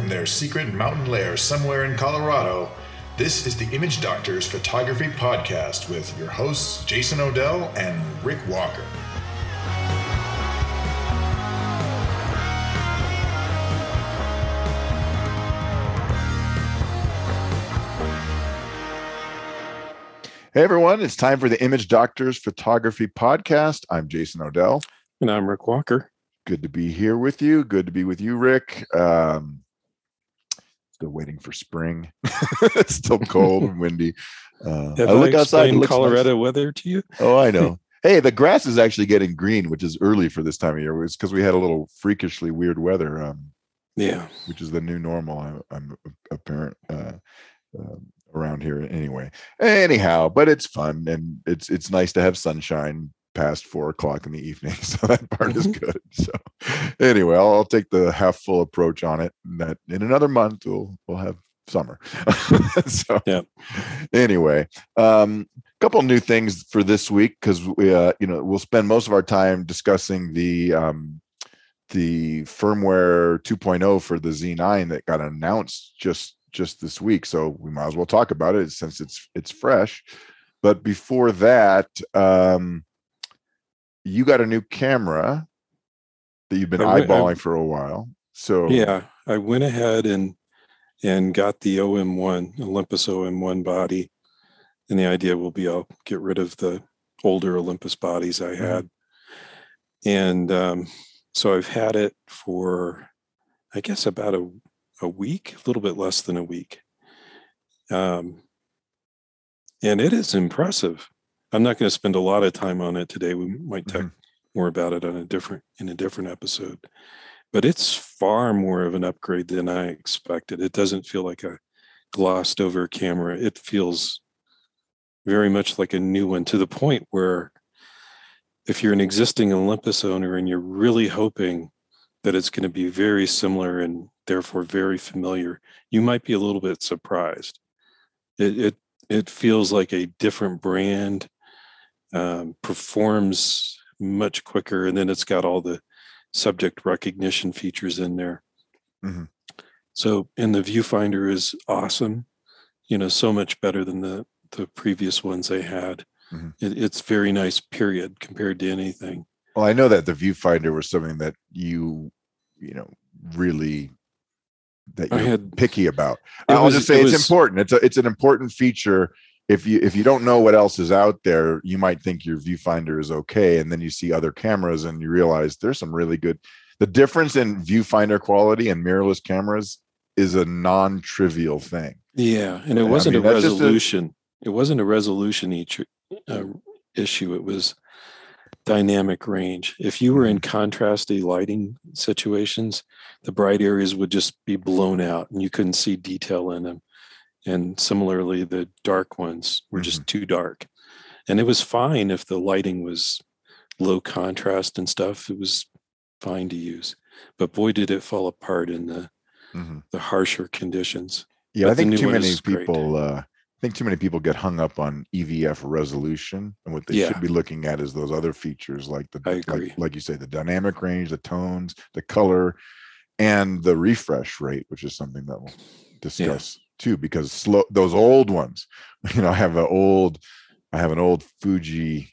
from their secret mountain lair somewhere in Colorado, this is the Image Doctors Photography Podcast with your hosts, Jason Odell and Rick Walker. Hey everyone, it's time for the Image Doctors Photography Podcast. I'm Jason Odell. And I'm Rick Walker. Good to be here with you. Good to be with you, Rick. Um, still waiting for spring. it's still cold and windy. Uh, Have I look I outside. Colorado nice. weather to you. Oh, I know. hey, the grass is actually getting green, which is early for this time of year. It's because we had a little freakishly weird weather. Um, yeah, which is the new normal. I'm, I'm apparent. Uh, uh, around here anyway. Anyhow, but it's fun and it's it's nice to have sunshine past four o'clock in the evening. So that part is mm-hmm. good. So anyway, I'll, I'll, take the half full approach on it. That in another month we'll we'll have summer. so yeah. Anyway, um, couple new things for this week because we uh, you know we'll spend most of our time discussing the um, the firmware 2.0 for the Z9 that got announced just just this week, so we might as well talk about it since it's it's fresh. But before that, um, you got a new camera that you've been I, eyeballing I, for a while. So yeah, I went ahead and and got the OM1 Olympus OM1 body, and the idea will be I'll get rid of the older Olympus bodies I mm-hmm. had, mm-hmm. and um, so I've had it for I guess about a a week, a little bit less than a week. Um, and it is impressive. I'm not going to spend a lot of time on it today. We might talk mm-hmm. more about it on a different in a different episode. But it's far more of an upgrade than I expected. It doesn't feel like a glossed over camera. It feels very much like a new one to the point where if you're an existing Olympus owner and you're really hoping that it's going to be very similar and therefore very familiar, you might be a little bit surprised. It it, it feels like a different brand, um, performs much quicker, and then it's got all the subject recognition features in there. Mm-hmm. So, and the viewfinder is awesome. You know, so much better than the the previous ones they had. Mm-hmm. It, it's very nice. Period, compared to anything. Well, I know that the viewfinder was something that you, you know, really that you're had, picky about. I'll was, just say it it's was, important. It's a it's an important feature. If you if you don't know what else is out there, you might think your viewfinder is okay, and then you see other cameras and you realize there's some really good. The difference in viewfinder quality and mirrorless cameras is a non-trivial thing. Yeah, and it wasn't I mean, a resolution. A, it wasn't a resolution each uh, issue. It was dynamic range. If you were in mm-hmm. contrasty lighting situations, the bright areas would just be blown out and you couldn't see detail in them. And similarly, the dark ones were just mm-hmm. too dark. And it was fine if the lighting was low contrast and stuff. It was fine to use. But boy, did it fall apart in the mm-hmm. the harsher conditions. Yeah, but I think too many people uh, I think too many people get hung up on EVF resolution, and what they yeah. should be looking at is those other features like the like, like, you say, the dynamic range, the tones, the color, and the refresh rate, which is something that we'll discuss yeah. Too. Because slow those old ones, you know, I have an old, I have an old Fuji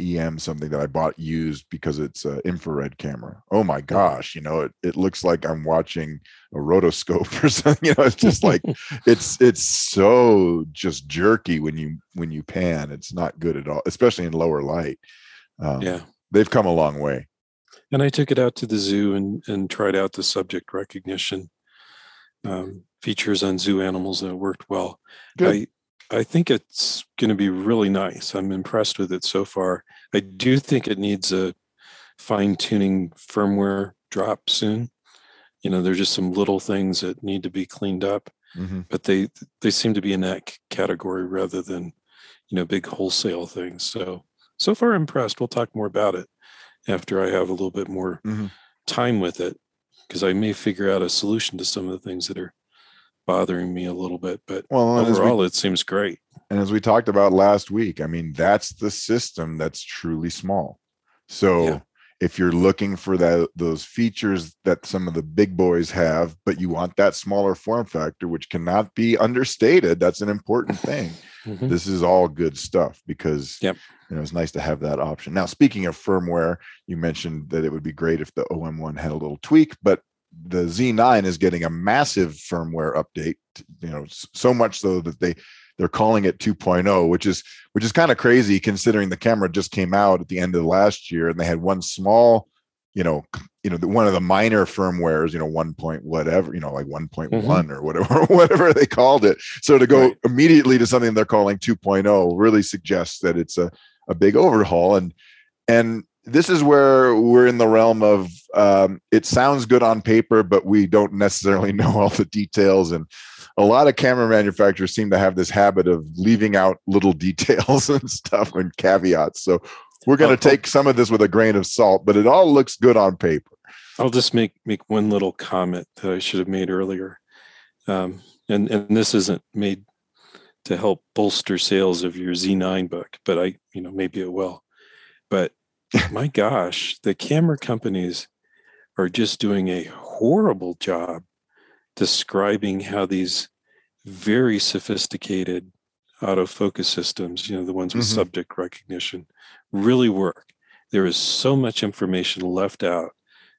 EM something that I bought used because it's an infrared camera. Oh my gosh, you know, it, it looks like I'm watching a rotoscope or something. You know, it's just like it's it's so just jerky when you when you pan. It's not good at all, especially in lower light. Um, yeah, they've come a long way. And I took it out to the zoo and and tried out the subject recognition um, features on zoo animals, and it worked well. Good. I I think it's going to be really nice. I'm impressed with it so far. I do think it needs a fine tuning firmware drop soon. You know, there's just some little things that need to be cleaned up, mm-hmm. but they they seem to be in that category rather than you know big wholesale things. So so far impressed. We'll talk more about it after I have a little bit more mm-hmm. time with it because I may figure out a solution to some of the things that are bothering me a little bit, but well, overall, we, it seems great. And as we talked about last week, I mean, that's the system that's truly small. So yeah. if you're looking for that those features that some of the big boys have but you want that smaller form factor which cannot be understated that's an important thing Mhm. this is all good stuff because Yep. you know it's nice to have that option now speaking of firmware you mentioned that it would be great if the om1 had a little tweak but the z9 is getting a massive firmware update you know so much so that they they're calling it 2.0 which is which is kind of crazy considering the camera just came out at the end of last year and they had one small you know you know the, one of the minor firmwares you know 1 point whatever you know like one mm-hmm. or whatever whatever they called it so to go Right. immediately to something they're calling 2.0 really suggests that it's a, a big overhaul and and this is where we're in the realm of um, it sounds good on paper but we don't necessarily know all the details and a lot of camera manufacturers seem to have this habit of leaving out little details and stuff and caveats so we're going Oh, to oh. take some of this with a grain of salt but it all looks good on paper I'll just make make one little comment that I should have made earlier, um, and and this isn't made to help bolster sales of your Z9 book, but I you know maybe it will. But my gosh, the camera companies are just doing a horrible job describing how these very sophisticated autofocus systems, you know, the ones with Mhm. subject recognition, really work. There is so much information left out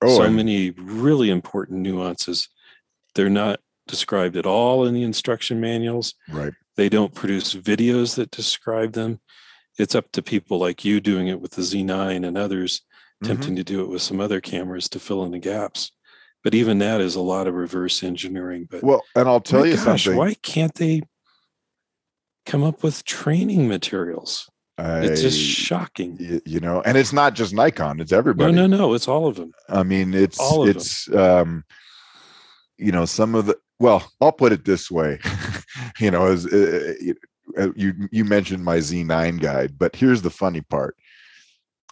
so Oh, and- many really important nuances. They're not described at all in the instruction manuals. right They don't produce videos that describe them. It's up to people like you doing it with the Z9 and others Mhm. attempting to do it with some other cameras to fill in the gaps. But even that is a lot of reverse engineering. But well and i'll tell you gosh, something why can't they come up with training materials? It's just shocking. y- you know and it's not just nikon it's everybody no, no. No. It's all of them. I mean, it's All of them. it's um, you know some of the well, I'll put it this way, you know, as uh, uh, you you mentioned my Z9 guide, but here's the funny part: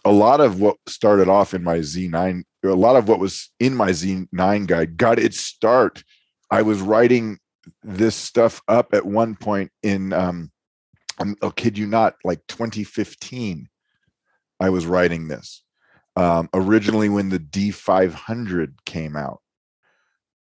a lot of what started off in my Z9, a lot of what was in my Z9 guide got its start. I was writing this stuff up at one point in um, I'll kid you not, like 2015. I was writing this um, originally when the D500 came out.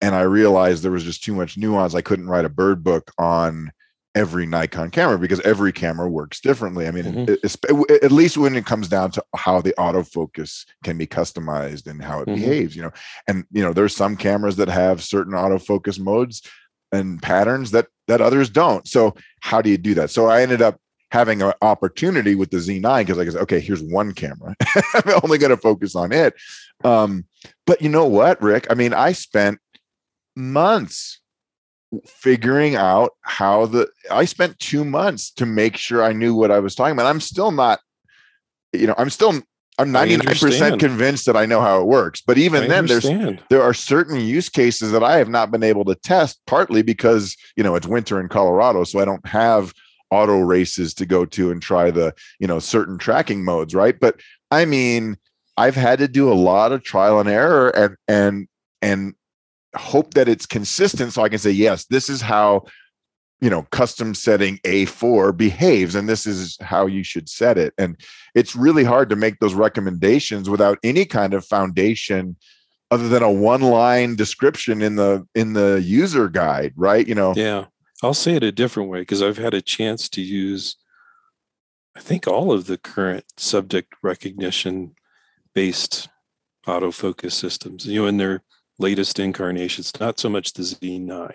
And I realized there was just too much nuance. I couldn't write a bird book on every Nikon camera because every camera works differently. I mean, Mhm. it- it's- at least when it comes down to how the autofocus can be customized and how it Mhm. behaves, you know. And you know, there's some cameras that have certain autofocus modes and patterns that that others don't. So how do you do that? So I ended up having an opportunity with the Z9 because I said, okay, here's one camera. I'm only going to focus on it. Um, but you know what, Rick? I mean, I spent months figuring out how the I spent two months to make sure I knew what I was talking about. I'm still not, you know, I'm still I'm 99% convinced that I know how it works. But even then, there's there are certain use cases that I have not been able to test, partly because you know it's winter in Colorado, so I don't have auto races to go to and try the you know certain tracking modes, right? But I mean, I've had to do a lot of trial and error and and and hope that it's consistent so I can say yes, this is how you know custom setting A4 behaves and this is how you should set it. And it's really hard to make those recommendations without any kind of foundation other than a one line description in the in the user guide right you know Yeah. I'll say it a different way because I've had a chance to use, I think, all of the current subject recognition based autofocus systems, you know, in their latest incarnations, not so much the Z9.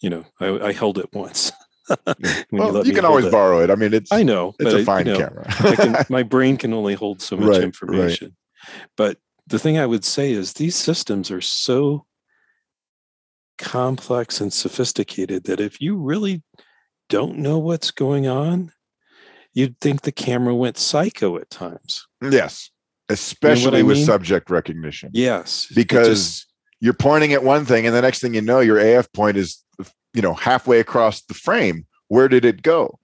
You know, I, I held it once. Well, let you, can always it. borrow it i mean it's I know. it's but I- a you fine know, camera I can, my brain can only hold so much Right, right. information. But the thing I would say is these systems are so complex and sophisticated that if you really don't know what's going on, you'd think the camera went psycho at times. yes especially I with mean? subject recognition Yes. because you're pointing at one thing and the next thing you know your af point is you know halfway across the frame where did it go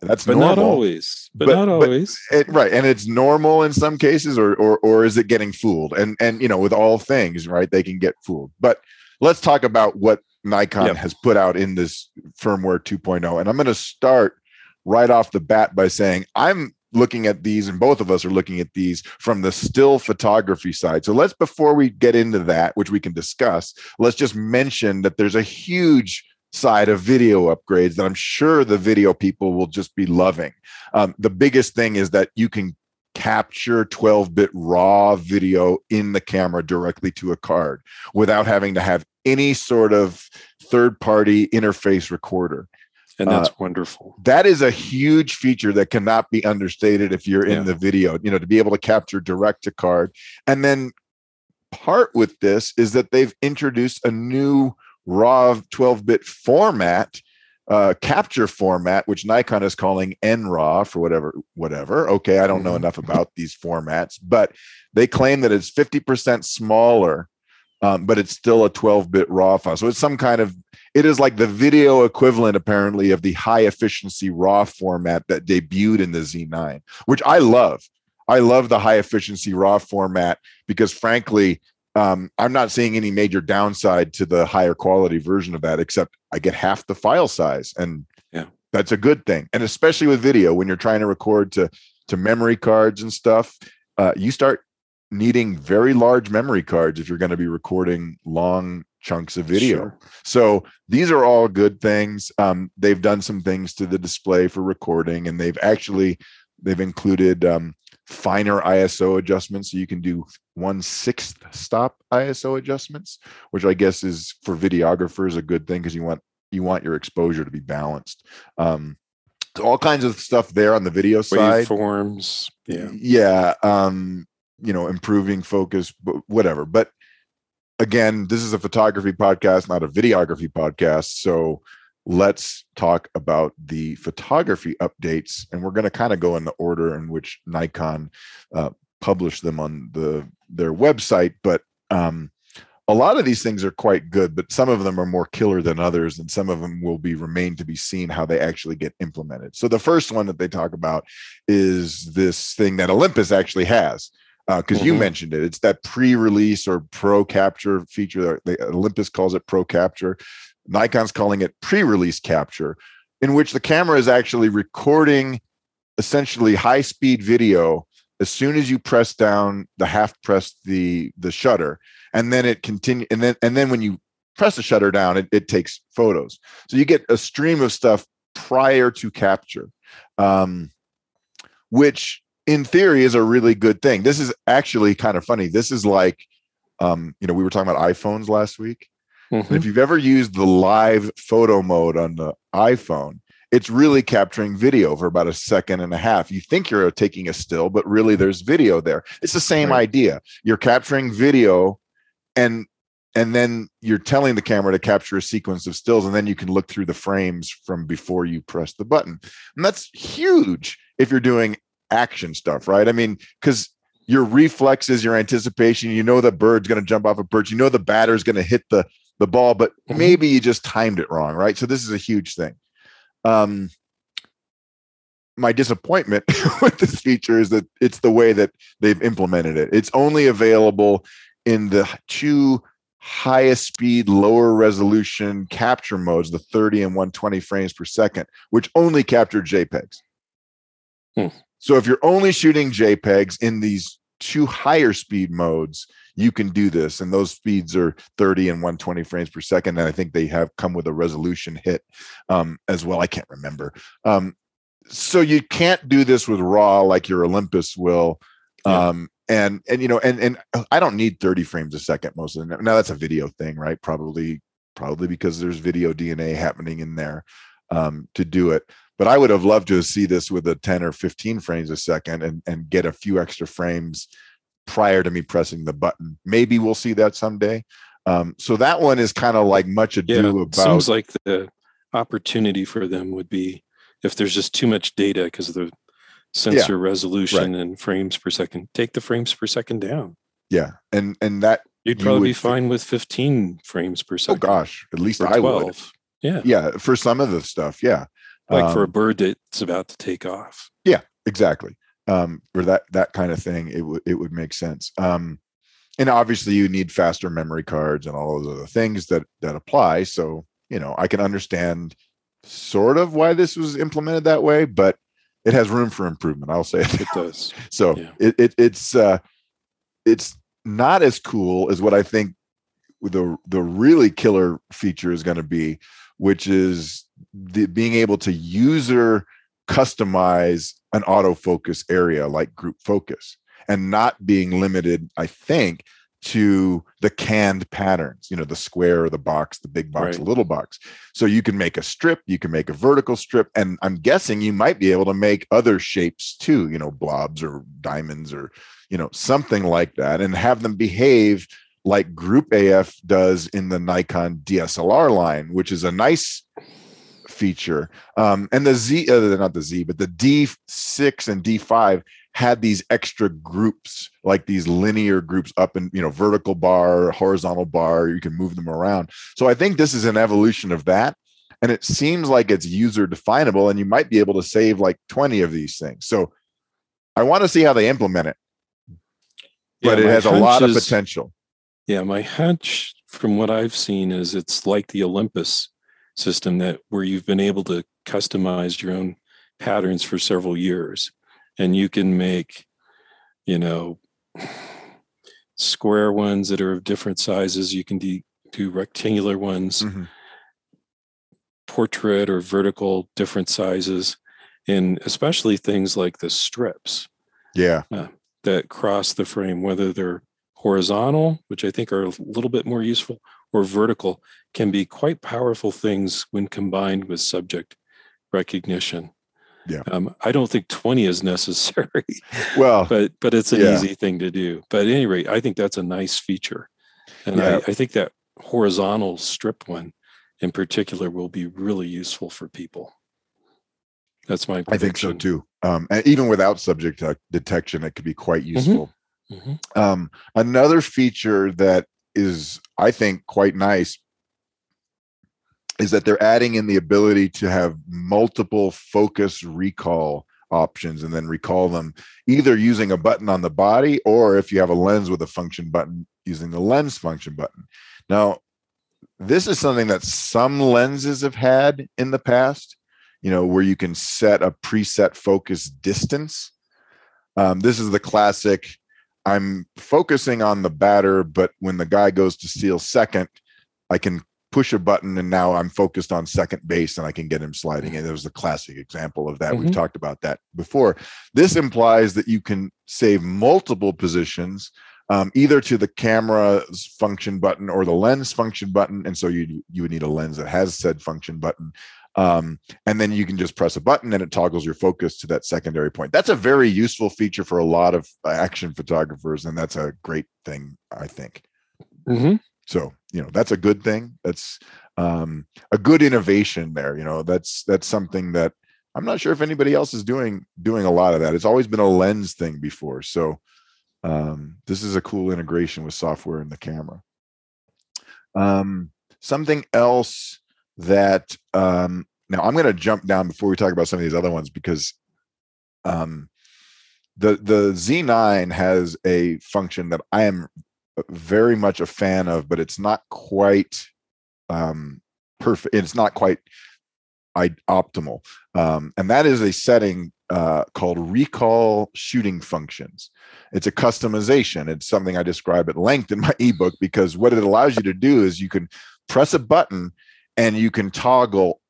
that's but normal not always. But, But- not but- always. it, right and it's normal in some cases or, or or is it getting fooled and and you know with all things right they can get fooled but let's talk about what nikon Yep. has put out in this firmware 2.0 and i'm going to start right off the bat by saying i'm looking at these and both of us are looking at these from the still photography side. So let's before we get into that which we can discuss let's just mention that there's a huge side of video upgrades that i'm sure the video people will just be loving. Um, the biggest thing is that you can capture 12 bit raw video in the camera directly to a card without having to have any sort of third party interface recorder and that's uh, wonderful that is a huge feature that cannot be understated if you're in yeah. the video you know to be able to capture direct to card and then part with this is that they've introduced a new raw 12 bit format uh, capture format, which Nikon is calling NRAW for whatever, whatever. Okay, I don't know mm-hmm. enough about these formats, but they claim that it's 50% smaller, um, but it's still a 12-bit RAW file. So it's some kind of it is like the video equivalent, apparently, of the high efficiency RAW format that debuted in the Z9, which I love. I love the high efficiency RAW format because, frankly, um, I'm not seeing any major downside to the higher quality version of that, except I get half the file size, and yeah, that's a good thing. And especially with video, when you're trying to record to to memory cards and stuff, uh, you start needing very large memory cards if you're going to be recording long chunks of video. Sure. So these are all good things. Um, they've done some things to the display for recording, and they've actually they've included um, finer ISO adjustments. So you can do one sixth stop ISO adjustments, which I guess is for videographers a good thing because you want you want your exposure to be balanced. Um, so all kinds of stuff there on the video side. Forms, yeah, yeah. Um, you know, improving focus, but whatever. But again, this is a photography podcast, not a videography podcast. So let's talk about the photography updates. And we're going to kind of go in the order in which Nikon uh, published them on the their website. But um, a lot of these things are quite good, but some of them are more killer than others, and some of them will be remain to be seen how they actually get implemented. So the first one that they talk about is this thing that Olympus actually has, because uh, mm-hmm. you mentioned it. It's that pre-release or pro capture feature. That Olympus calls it pro capture. Nikon's calling it pre-release capture, in which the camera is actually recording essentially high-speed video as soon as you press down the half press the the shutter, and then it continue and then and then when you press the shutter down, it, it takes photos. So you get a stream of stuff prior to capture, um, which in theory is a really good thing. This is actually kind of funny. This is like, um, you know, we were talking about iPhones last week. Mm-hmm. If you've ever used the live photo mode on the iPhone, it's really capturing video for about a second and a half. You think you're taking a still, but really there's video there. It's the same right. idea. You're capturing video and and then you're telling the camera to capture a sequence of stills and then you can look through the frames from before you press the button. And that's huge if you're doing action stuff, right? I mean, because your reflexes, your anticipation, you know the bird's going to jump off a perch, you know the batter's going to hit the the ball, but mm-hmm. maybe you just timed it wrong, right? So this is a huge thing. Um, my disappointment with this feature is that it's the way that they've implemented it. It's only available in the two highest speed, lower resolution capture modes, the 30 and 120 frames per second, which only capture JPEGs. Hmm. So if you're only shooting JPEGs in these two higher speed modes, you can do this. And those speeds are 30 and 120 frames per second. And I think they have come with a resolution hit um, as well. I can't remember. Um, so you can't do this with RAW like your Olympus will. Yeah. Um, and and you know, and and I don't need 30 frames a second most of the time. now that's a video thing, right? Probably, probably because there's video DNA happening in there um, to do it but I would have loved to see this with a 10 or 15 frames a second and, and get a few extra frames prior to me pressing the button. Maybe we'll see that someday. Um, so that one is kind of like much ado yeah, about. Seems like the opportunity for them would be if there's just too much data because of the sensor yeah, resolution right. and frames per second. Take the frames per second down. Yeah, and and that you'd probably you be fine think, with 15 frames per oh, second. Oh gosh, at least I would. Yeah, yeah. For some of the stuff, yeah like um, for a um, bird that's about to take off. Yeah, exactly. Um, or that that kind of thing, it would it would make sense. Um, and obviously, you need faster memory cards and all those other things that that apply. So you know, I can understand sort of why this was implemented that way, but it has room for improvement. I'll say it. It does. So Yeah. it, it it's uh it's not as cool as what I think the the really killer feature is going to be, which is the being able to user customize an autofocus area like group focus and not being limited, I think, to the canned patterns, you know, the square the box, the big box, Right. the little box. So you can make a strip, you can make a vertical strip, and I'm guessing you might be able to make other shapes too, you know, blobs or diamonds or, you know, something like that, and have them behave like Group AF does in the Nikon DSLR line, which is a nice feature. Um, and the Z, uh, not the Z, but the D6 and D5 had these extra groups, like these linear groups up in, you know, vertical bar, horizontal bar, you can move them around. So I think this is an evolution of that. And it seems like it's user definable, and you might be able to save like 20 of these things. So I want to see how they implement it, but Yeah, it has a lot of potential. Yeah, my hunch from what I've seen is it's like the Olympus system that where you've been able to customize your own patterns for several years and you can make you know square ones that are of different sizes you can do, do rectangular ones Mhm. portrait or vertical different sizes and especially things like the strips Yeah. that cross the frame, whether they're horizontal, which I think are a little bit more useful, or vertical, can be quite powerful things when combined with subject recognition. Yeah. Um, I don't think 20 is necessary, Well, but but it's an Yeah. easy thing to do. But at any rate, I think that's a nice feature. And Yeah. I, I think that horizontal strip one in particular will be really useful for people. That's my I think so too. Um, and even without subject uh, detection, it could be quite useful. Mhm. Um, another feature that is, I think, quite nice is that they're adding in the ability to have multiple focus recall options and then recall them either using a button on the body or if you have a lens with a function button using the lens function button. Now, this is something that some lenses have had in the past, you know, where you can set a preset focus distance. Um, this is the classic I'm focusing on the batter, but when the guy goes to steal second, I can push a button and now I'm focused on second base and I can get him sliding in. There was a classic example of that. We've Mhm. talked about that before. This implies that you can save multiple positions um, either to the camera's function button or the lens function button. And so you you would need a lens that has said function button. Um, and then you can just press a button and it toggles your focus to that secondary point. That's a very useful feature for a lot of action photographers, and that's a great thing, I think. Mhm. So you know that's a good thing. That's um, a good innovation there. You know that's that's something that I'm not sure if anybody else is doing doing a lot of that. It's always been a lens thing before. So um, this is a cool integration with software in the camera. Um, something else that um, now I'm going to jump down before we talk about some of these other ones because um, the the Z9 has a function that I am very much a fan of, but it's not quite um, perfect. It's not quite I, optimal, um, and that is a setting uh, called recall shooting functions. It's a customization. It's something I describe at length in my ebook because what it allows you to do is you can press a button and you can toggle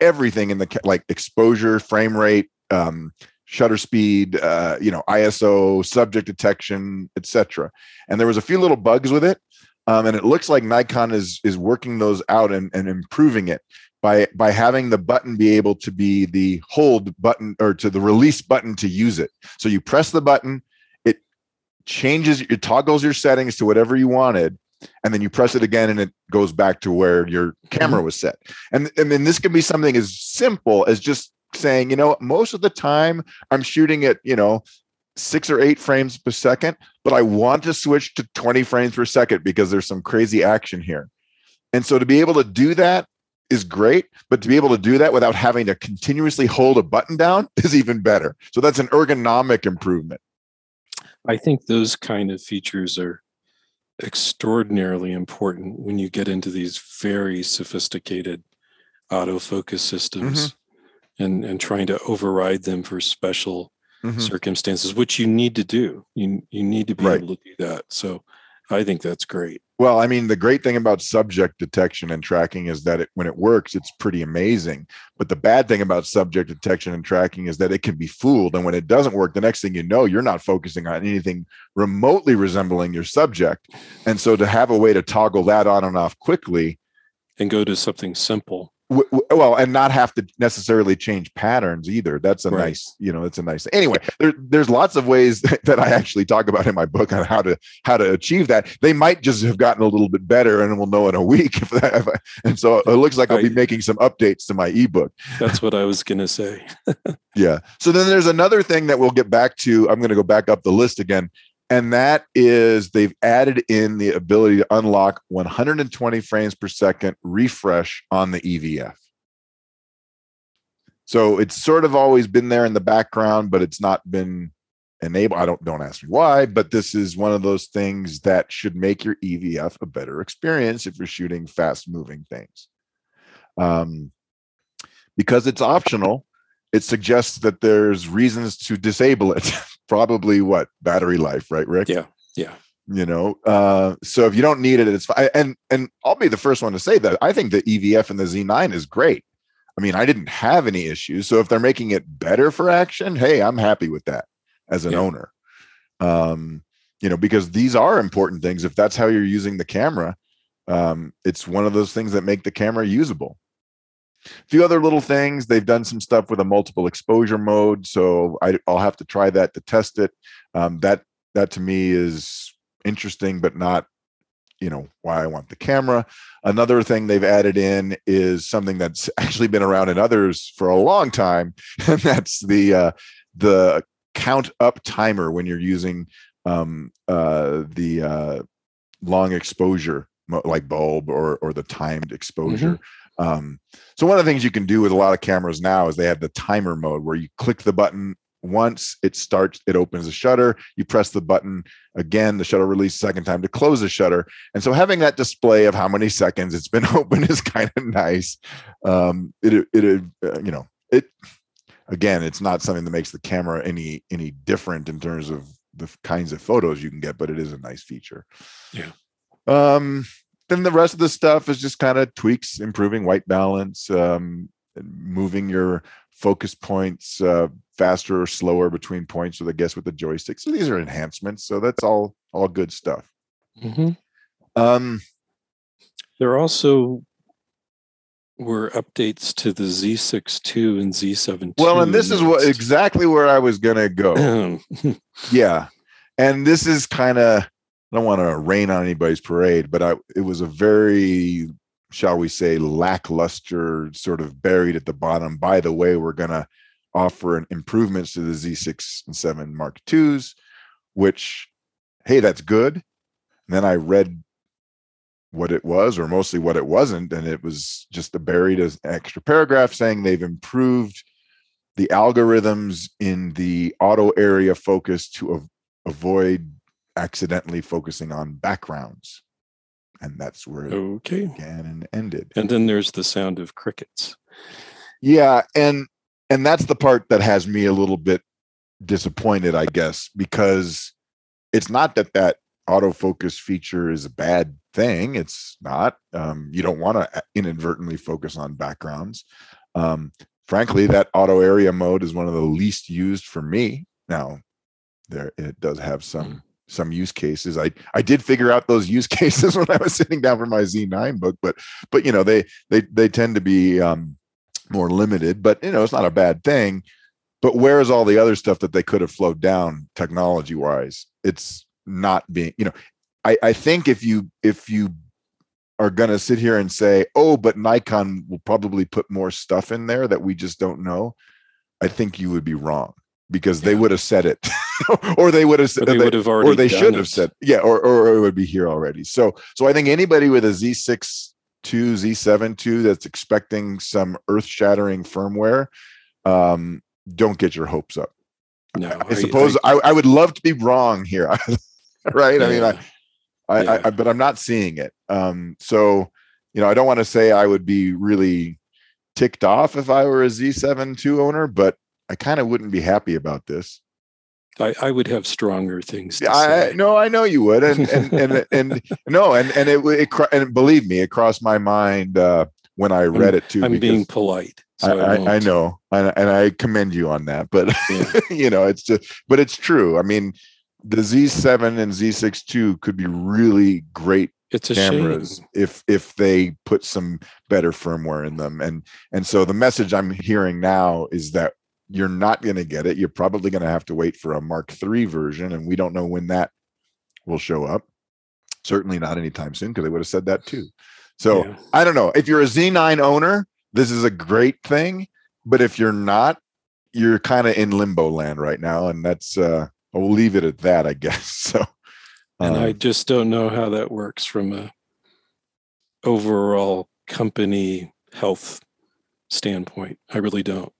everything in the like exposure, frame rate, um, shutter speed, uh, you know, ISO, subject detection, etc. And there was a few little bugs with it, um, and it looks like Nikon is is working those out and, and improving it by by having the button be able to be the hold button or to the release button to use it. So you press the button, it changes, it toggles your settings to whatever you wanted, and then you press it again and it goes back to where your camera mm-hmm. was set. And and then this can be something as simple as just saying, you know, most of the time I'm shooting at, you know, six or eight frames per second, but I want to switch to 20 frames per second because there's some crazy action here. And so to be able to do that is great, but to be able to do that without having to continuously hold a button down is even better. So that's an ergonomic improvement. I think those kind of features are extraordinarily important when you get into these very sophisticated autofocus systems. and and trying to override them for special Mhm. circumstances, which you need to do. You you need to be Right. able to do that. So I think that's great. Well, I mean, the great thing about subject detection and tracking is that it, when it works, it's pretty amazing. But the bad thing about subject detection and tracking is that it can be fooled. And when it doesn't work, the next thing you know, you're not focusing on anything remotely resembling your subject. And so to have a way to toggle that on and off quickly, And go to something simple. Well, and not have to necessarily change patterns either. That's a Right. nice, you know, it's a nice. Anyway, there, there's lots of ways that I actually talk about in my book on how to how to achieve that. They might just have gotten a little bit better, and we'll know in a week. If that, if I- and so it looks like I'll be making some updates to my ebook. That's what I was gonna say. Yeah. So then there's another thing that we'll get back to. I'm going to go back up the list again. And that is they've added in the ability to unlock 120 frames per second refresh on the EVF. So it's sort of always been there in the background, but it's not been enabled. I don't don't ask me why, but this is one of those things that should make your EVF a better experience if you're shooting fast moving things. Um, because it's optional, it suggests that there's reasons to disable it. Probably what battery life, right, Rick? Yeah, yeah. You know, uh, so if you don't need it, it's fine. And and I'll be the first one to say that I think the EVF and the Z9 is great. I mean, I didn't have any issues. So if they're making it better for action, hey, I'm happy with that as an Yeah. owner. Um, you know, because these are important things. If that's how you're using the camera, um, it's one of those things that make the camera usable a few other little things. They've done some stuff with a multiple exposure mode so I, i'll have to try that to test it. Um, that that to me is interesting but not you know why i want the camera. Another thing they've added in is something that's actually been around in others for a long time and that's the uh, the count up timer when you're using um, uh, the uh, long exposure like bulb or or the timed exposure um, so one of the things you can do with a lot of cameras now is they have the timer mode where you click the button once it starts it opens the shutter you press the button again the shutter release second time to close the shutter. And so having that display of how many seconds it's been open is kind of nice. Um it it uh, you know it again it's not something that makes the camera any any different in terms of the kinds of photos you can get but it is a nice feature. Yeah. um then the rest of the stuff is just kind of tweaks improving white balance um moving your focus points uh faster or slower between points with i guess with the joystick so these are enhancements so that's all all good stuff Mhm. um There also were updates to the Z6 II and Z7 II. well and this is what exactly where i was gonna go yeah and this is kind of i don't want to rain on anybody's parade but i it was a very shall we say lackluster sort of buried at the bottom. By the way we're going to offer an improvements to the z6 and 7 mark iis which hey that's good. And then i read what it was or mostly what it wasn't and it was just a buried as extra paragraph saying they've improved the algorithms in the auto area focus to av- avoid accidentally focusing on backgrounds and that's where it okay. began and ended And then there's the sound of crickets. yeah and and that's the part that has me a little bit disappointed i guess because it's not that that autofocus feature is a bad thing it's not um, you don't want to inadvertently focus on backgrounds um, frankly that auto area mode is one of the least used for me now there it does have some Mm. Some use cases. I i did figure out those use cases when i was sitting down for my z9 book but but you know they they they tend to be um more limited but you know it's not a bad thing. But where's all the other stuff that they could have flowed down technology wise it's not being you know i i think if you if you are going to sit here and say oh but nikon will probably put more stuff in there that we just don't know i think you would be wrong because they would have said it or they would have said they would have already or they should have said yeah or, or it would be here already so so i think anybody with a z6 2 z7 2 that's expecting some earth-shattering firmware um don't get your hopes up No, i, suppose I, I, would love to be wrong here right i mean I, yeah. I, Yeah. I, but i'm not seeing it um so you know i don't want to say i would be really ticked off if I were a Z7 2 owner, but I kind of wouldn't be happy about this. I, I would have stronger things. To I say. no, I know you would, and and and, and, no, and and it, it and believe me, it crossed my mind uh, when I read it too. I'm being polite. So I, I, I, know, and, and I commend you on that. But yeah. you know, it's just, but it's true. I mean, the Z7 and Z6 II could be really great it's a cameras shame. if if they put some better firmware in them and and so the message i'm hearing now is that you're not going to get it you're probably going to have to wait for a mark iii version and we don't know when that will show up certainly not anytime soon because they would have said that too so yeah. i don't know if you're a z9 owner this is a great thing but if you're not you're kind of in limbo land right now and that's uh we'll leave it at that i guess so and um, I just don't know how that works from a overall company health standpoint. I really don't.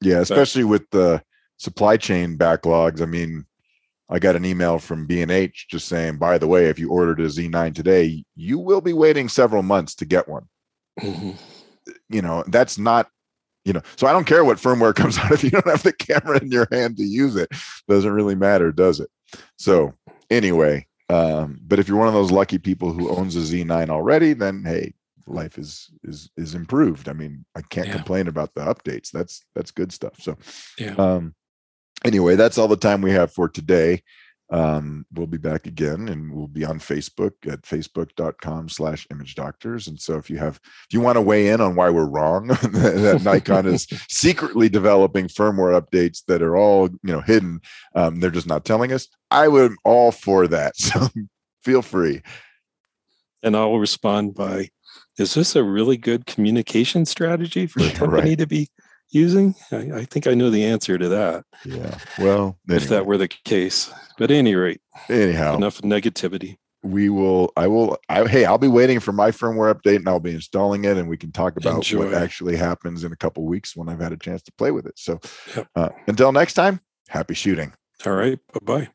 Yeah, especially but, with the supply chain backlogs. I mean, I got an email from B&H just saying, by the way, if you ordered a Z9 today, you will be waiting several months to get one. Mm-hmm. You know, that's not, you know, so I don't care what firmware comes out if you don't have the camera in your hand to use it. Doesn't really matter, does it? So anyway um, but if you're one of those lucky people who owns a z9 already then hey life is is is improved. I mean i can't yeah. complain about the updates. That's that's good stuff. So yeah. um anyway that's all the time we have for today. Um, we'll be back again and we'll be on facebook at facebook.com slash image doctors and so if you have if you want to weigh in on why we're wrong that nikon is secretly developing firmware updates that are all you know hidden um, they're just not telling us i would all for that. So feel free. And i'll respond by is this a really good communication strategy for a company right. to be using? I, I, think I know the answer to that. Yeah. Well, anyway. if that were the case, but at any rate, anyhow, enough negativity. We will. I will. I, hey, I'll be waiting for my firmware update, and I'll be installing it, and we can talk about Enjoy. what actually happens in a couple weeks when I've had a chance to play with it. So, yep. uh, until next time, happy shooting. All right. Bye bye.